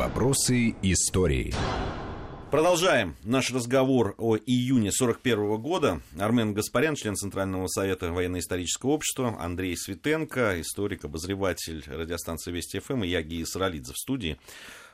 Вопросы истории. Продолжаем наш разговор о июне 41 года. Армен Гаспарян, член Центрального совета военно-исторического общества, Андрей Светенко, историк, обозреватель радиостанции Вести ФМ и я, Гия Саралидзе в студии.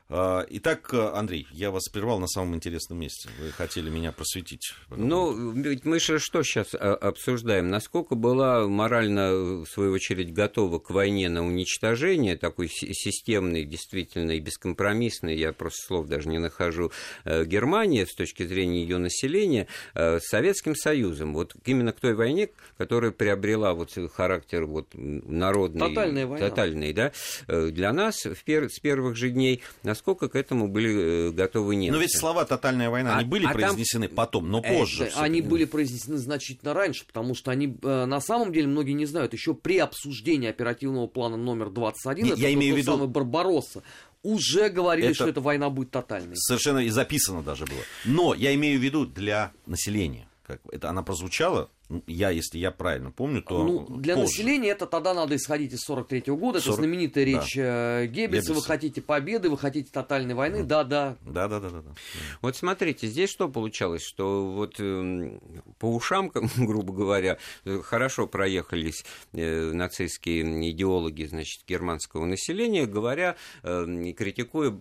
А, итак, Андрей, я вас прервал на самом интересном месте. Вы хотели меня просветить. Ну, ведь мы же что сейчас а, обсуждаем? Насколько была морально, в свою очередь, готова к войне на уничтожение, такой системной, действительно, и бескомпромиссной, я просто слов даже не нахожу, э, Германия с точки зрения ее населения, э, с Советским Союзом. Вот именно к той войне, которая приобрела вот характер вот народный. Тотальная война. Тотальный, да. Э, для нас в пер- с первых же дней насколько к этому были э, готовы немцы. Но ведь слова «тотальная война» А- они были а там- произнесены потом, но позже. Это- они были произнесены значительно раньше, потому что они, э, на самом деле, многие не знают, еще при обсуждении оперативного плана номер 21, Не, это я имею в виду- самый Барбаросса, уже говорили, Это- что эта война будет тотальной. Совершенно и записано даже было. Но я имею в виду для населения. Как это она прозвучала, я, если я правильно помню, то Ну, для позже. населения это тогда надо исходить из 43 года. Это 40 знаменитая да. речь э, Геббельса. Вы хотите победы, вы хотите тотальной войны. Да, да. Да, да, да, да. да. Вот смотрите, здесь что получалось, что вот эм, по ушам, грубо говоря, э, хорошо проехались э, нацистские идеологи, значит, германского населения, говоря э, и критикуя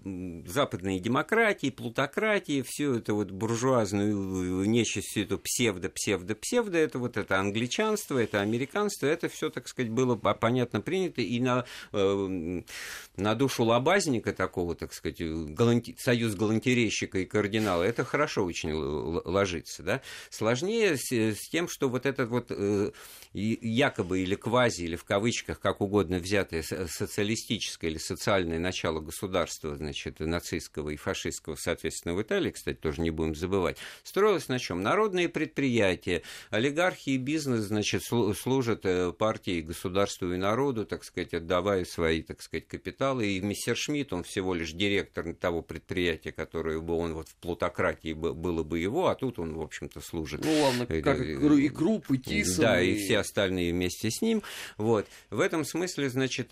западные демократии, плутократии, всю эту вот буржуазную э, нечисть, всю эту псевдо-псевдо-псевдо, это вот это англичанство, это американство, это все, так сказать, было по- понятно принято, и на, э, на душу лобазника такого, так сказать, галанти- союз галантерейщика и кардинала, это хорошо очень ложится, да. Сложнее с, с тем, что вот этот вот э, якобы или квази, или в кавычках, как угодно взятое со- социалистическое или социальное начало государства, значит, нацистского и фашистского, соответственно, в Италии, кстати, тоже не будем забывать, строилось на чем? Народные предприятия, олигархи и бизнес, значит, слу- служат э, партии, государству и народу, так сказать, отдавая свои, так сказать, капиталы. И мистер Шмидт, он всего лишь директор того предприятия, которое бы он вот в плутократии бы- было бы его, а тут он, в общем-то, служит. Ну ладно, Э, как э, и Кру- и Круп, и Тисон. Да, и все остальные вместе с ним. Вот. В этом смысле, значит,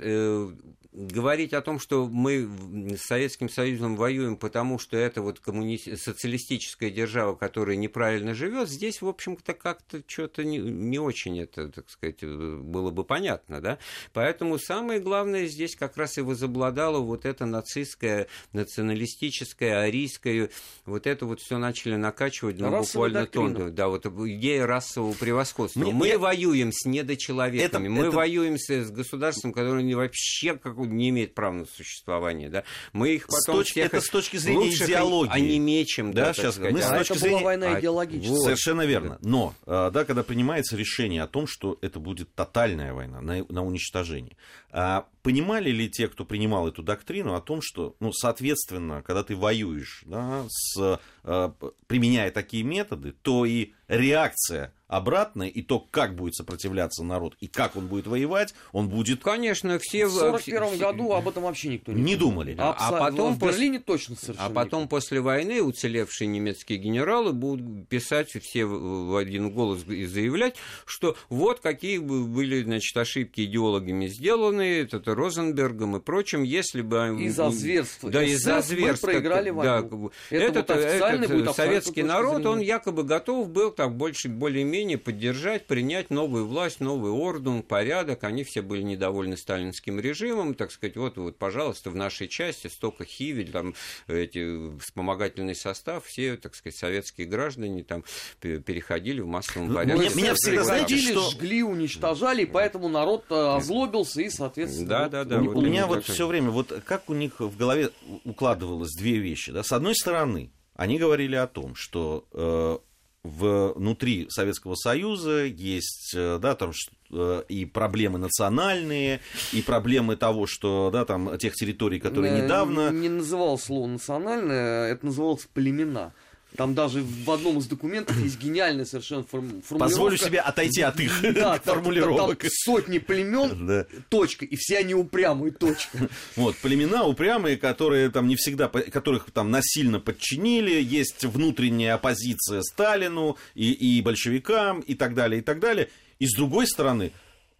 говорить о том, что мы с Советским Союзом воюем, потому что это вот коммуни... социалистическая держава, которая неправильно живет, здесь, в общем-то, как-то что-то не, не очень это, так сказать, э, было бы понятно, да. Поэтому самое главное здесь как раз и возобладало вот это нацистское, националистическое, арийское, вот это вот все начали накачивать, ну, Расовая буквально тонко. Да, вот идея расового превосходства. Мне- мы я- воюем с недочеловеками, Это- мы это- воюем с, с государством, которое не, вообще как, не имеет права на существование. Да? Мы их С потом точки- всех это с точки зрения идеологии. онемечим, Да, да, так сейчас сказать. мы с А точки это зрения- была война А, идеологическая. вот. Совершенно верно. Но, э, да, когда принимается решение о том, что это будет тотальная война на, на уничтожение, а понимали ли те, кто принимал эту доктрину, о том, что, ну, соответственно, когда ты воюешь, да, с, э, применяя такие методы, то и реакция обратная, и то, как будет сопротивляться народ, и как он будет воевать, он будет... Конечно, все... В 1941 году об этом вообще никто не, Не думал. думали. А Абсо- потом в Берлине точно совершенно А потом никто. после войны уцелевшие немецкие генералы будут писать все в один голос и заявлять, что вот какие бы были значит, ошибки идеологами сделаны, это, Розенбергом и прочим, если бы... Из-за зверств Да, из-за СС мы зверств. проиграли войну. да, как бы. Это этот, вот официальный этот будет абсолютно советский народ, он якобы готов был так больше, более-менее поддержать, принять новую власть, новый орден, порядок. Они все были недовольны сталинским режимом, так сказать, вот, вот, пожалуйста, в нашей части столько хивель, там, эти, вспомогательный состав, все, так сказать, советские граждане там пе- переходили в массовом Ну, порядке. меня- меня всегда, знаете, что- жгли, уничтожали, и поэтому народ э, озлобился и, соответственно... Да, да, да, у, вот у меня вот такое. все время, вот как у них в голове укладывалось две вещи. Да? С одной стороны, они говорили о том, что э, внутри Советского Союза есть э, да, там, э, и проблемы национальные, и проблемы того, что да, там, тех территорий, которые недавно... Не называл слово национальное, это называлось племена. Там даже в одном из документов есть гениальная совершенно форм- формулировка. Позволю себе отойти от их Да, формулировок. Там сотни племен, Да. точка, и все они упрямые, точка. Вот, племена упрямые, которые там не всегда, которых там насильно подчинили, есть внутренняя оппозиция Сталину и, и большевикам и так далее, и так далее. И с другой стороны,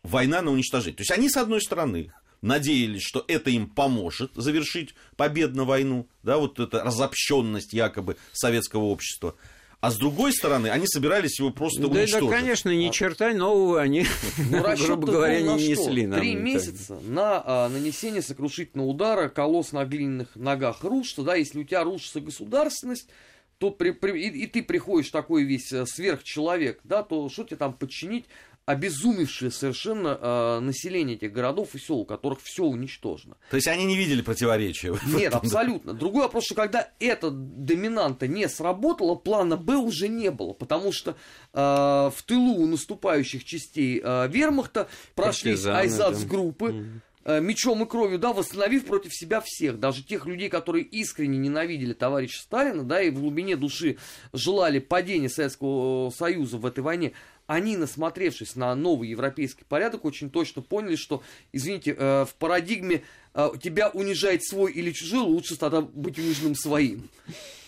война на уничтожение. То есть они, с одной стороны, надеялись, что это им поможет завершить победно войну, да, вот эта разобщенность якобы советского общества. А с другой стороны, они собирались его просто да, уничтожить. Да, конечно, ни черта нового они, Ну, грубо говоря, не несли. нам Три месяца на а, нанесение сокрушительного удара колосс на глиняных ногах рушится, да, если у тебя рушится государственность, то при, при- и, и ты приходишь такой весь э, сверхчеловек, да, то что тебе там подчинить обезумевшее совершенно а, население этих городов и сел, у которых все уничтожено. То есть они не видели противоречия. в Нет, этом, да. абсолютно. Другой вопрос, что когда эта доминанта не сработала, плана Б уже не было, потому что э, в тылу у наступающих частей э, вермахта прошлись айзац-группы, э, мечом и кровью, да, восстановив против себя всех, даже тех людей, которые искренне ненавидели товарища Сталина, да, и в глубине души желали падения Советского Союза в этой войне, они, насмотревшись на новый европейский порядок, очень точно поняли, что, извините, э, в парадигме э, тебя унижает свой или чужой, лучше тогда быть униженным своим.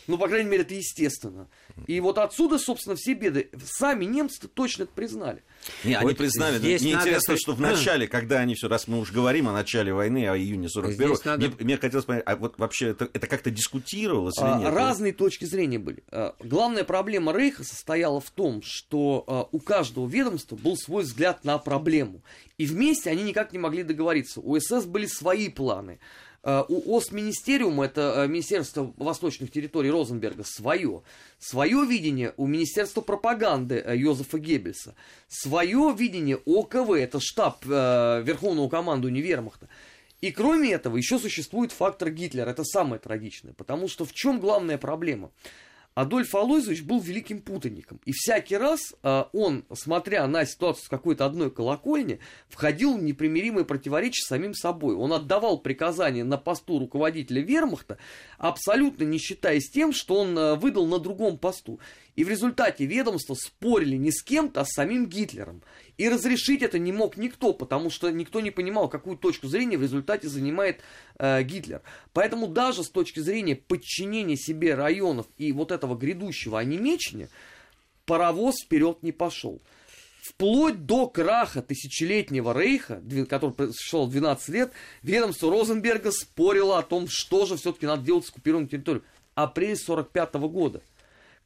Ну, по крайней мере, это естественно. И вот отсюда, собственно, все беды. Сами немцы точно это признали. Не, они Вот признали. здесь Мне надо интересно, что в начале, когда они все, раз мы уж говорим о начале войны, о июне 41 Здесь надо- мне, мне хотелось понять, а вот вообще это, это как-то дискутировалось или А, нет? Разные точки зрения были. А, Главная проблема Рейха состояла в том, что а, у каждого ведомства был свой взгляд на проблему. И вместе они никак не могли договориться. У СС были свои планы. А, У Осминистериума, это а, Министерство восточных территорий Розенберга, свое. Свое видение у Министерства пропаганды а, Йозефа Геббельса. Свое видение ОКВ, это штаб а, Верховного командования Вермахта. И кроме этого, еще существует фактор Гитлера. Это самое трагичное. Потому что в чем главная проблема? Адольф Алойзович был великим путаником. И всякий раз а, он, смотря на ситуацию с какой-то одной колокольни, входил в непримиримые противоречия с самим собой. Он отдавал приказания на посту руководителя вермахта, абсолютно не считаясь тем, что он а, выдал на другом посту. И в результате ведомства спорили не с кем-то, а с самим Гитлером. И разрешить это не мог никто, потому что никто не понимал, какую точку зрения в результате занимает э, Гитлер. Поэтому даже с точки зрения подчинения себе районов и вот этого грядущего онемечения, паровоз вперед не пошел. Вплоть до краха тысячелетнего рейха, который произошел 12 лет, ведомство Розенберга спорило о том, что же все-таки надо делать с оккупированной территорией. Апрель 45 года.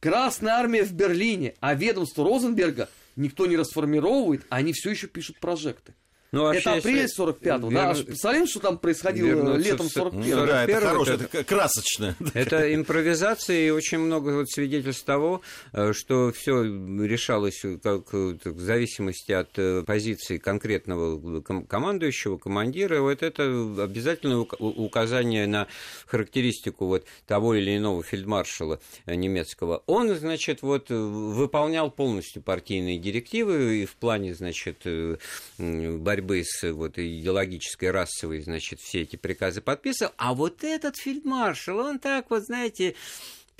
Красная армия в Берлине, а ведомство Розенберга никто не расформировывает, а они все еще пишут прожекты. Ну, вообще, это апрель если 45-го, да? верну- Представляем, что там происходило летом в с- 41 Ну, да, это 41-й хорошее, это- красочное. Это импровизация и очень много вот свидетельств того, э, что все решалось как э, в зависимости от э, позиции конкретного ком- командующего, командира. Вот это обязательное указание на характеристику вот того или иного фельдмаршала э, немецкого. Он, значит, вот э, выполнял полностью партийные директивы и в плане, значит, э, м, борьбы с вот идеологической, расовой, значит, все эти приказы подписывал. А вот этот фельдмаршал, он так вот, знаете,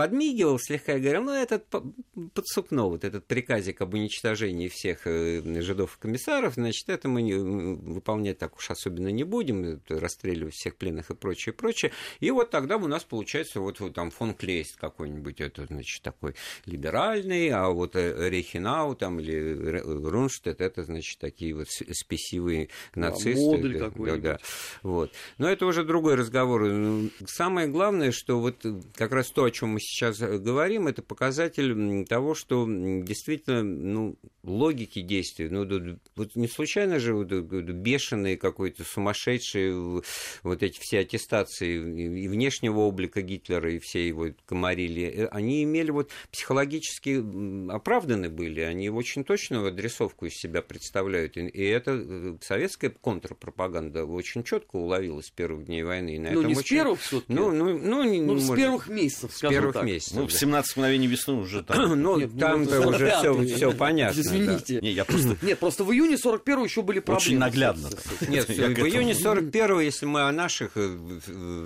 подмигивал слегка и говорил, ну, этот по- подсукно, вот этот приказик об уничтожении всех э, жидов и комиссаров, значит, это мы не, выполнять так уж особенно не будем, расстреливать всех пленных и прочее, прочее. И вот тогда у нас получается вот, вот там фон Клейст какой-нибудь, это, значит, такой либеральный, а вот э, Рейхенау там или Рунштедт, это, значит, такие вот спесивые нацисты. модуль да, какой-нибудь. да, да. Вот. Но это уже другой разговор. Ну, Самое главное, что вот э, как раз то, о чем мы сейчас э, говорим, это показатель того, что действительно ну, логики действий. Ну, вот не случайно же вот, д- бешеные какой-то сумасшедшие э, вот эти все аттестации и внешнего облика Гитлера, и все его комарили, э, они имели вот психологически оправданы были, они очень точную адресовку из себя представляют. И- И это э, советская контрпропаганда очень четко уловилась с первых дней войны. И на Ну, этом не с очень- первых все-таки. Ну, ну, ну, не- Ну, с может- первых месяцев, с первых так. месяцев. Ну, да. в 17 мгновений весны уже там. Ну, ну, там-то это уже вряд все, понятно. да. Извините. Не, я просто... Нет, просто в июне 41 еще были проблемы. Очень наглядно. Нет, в июне 41 если мы о наших э,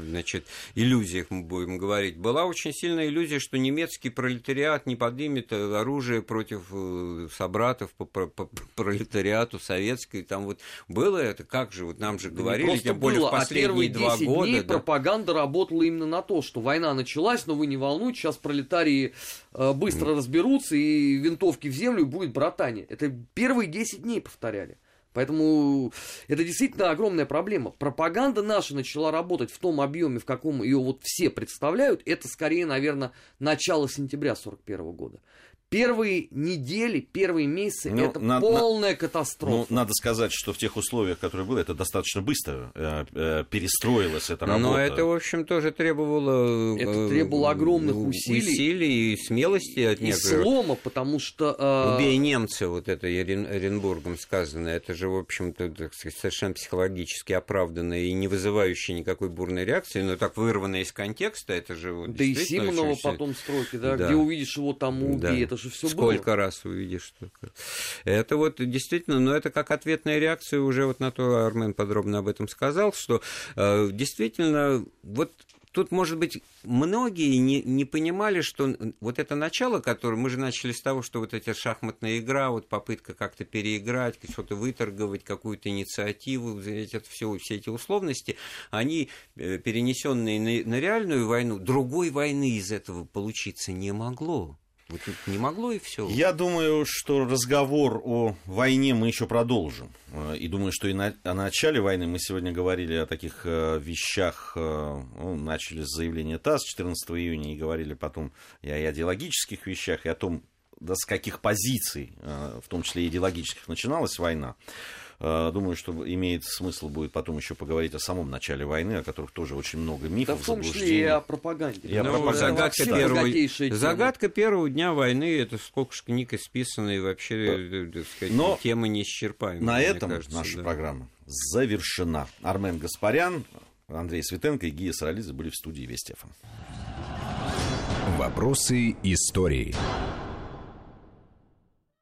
значит, иллюзиях мы будем говорить, была очень сильная иллюзия, что немецкий пролетариат не поднимет э, оружие против э, собратов по, пролетариату советской. Там вот было это, как же, вот нам же Да говорили, просто тем более было, в а последние два 10 года. дней да. пропаганда работала именно на то, что война началась, но вы не волнуйтесь, сейчас пролетарии э, быстро разберутся, и винтовки в землю, и будет братание. Это первые 10 дней повторяли. Поэтому это действительно огромная проблема. Пропаганда наша начала работать в том объеме, в каком ее вот все представляют. Это скорее, наверное, начало сентября 41 года. Первые недели, первые месяцы ну, это на, полная на, катастрофа. Ну, надо сказать, что в тех условиях, которые были, это достаточно быстро э, э, перестроилась эта работа. Но это, в общем, тоже требовало... Э, это требовало огромных усилий. Усилий и смелости от и некоторых. И слома, потому что... Э... Убей немца, вот это Оренбургом сказано, это же, в общем-то, совершенно психологически оправданно и не вызывающее никакой бурной реакции, но так вырванное из контекста, это же... Вот, да и Симонова очень... потом строки, да, да, где увидишь его там убей, да. это же все Сколько было. раз увидишь. Только. Это вот действительно, но это как ответная реакция уже вот на то, Армен подробно об этом сказал, что э, действительно вот тут, может быть, многие не, не понимали, что вот это начало, которое мы же начали с того, что вот эта шахматная игра, вот попытка как-то переиграть, что-то выторговать, какую-то инициативу, это все, все эти условности, они э, перенесенные на, на реальную войну, другой войны из этого получиться не могло. Вот не могло и все. Я думаю, что разговор о войне мы еще продолжим. Э, и думаю, что и на, о начале войны мы сегодня говорили о таких э, вещах, э, ну, начали с заявления ТАСС 14 июня и говорили потом и о идеологических вещах, и о том, да, с каких позиций, в том числе идеологических, начиналась война. Э, думаю, что имеет смысл будет потом еще поговорить о самом начале войны, о которых тоже очень много мифов, Да в том числе и о пропаганде. И о ну, пропаганде. Загадка, первого, загадка первого дня войны, это сколько же книг исписано, и вообще э, так сказать, Но тема неисчерпаемая. На этом кажется, наша да. программа завершена. Армен Гаспарян, Андрей Светенко и Гия Саралидзе были в студии Вести Вопросы истории.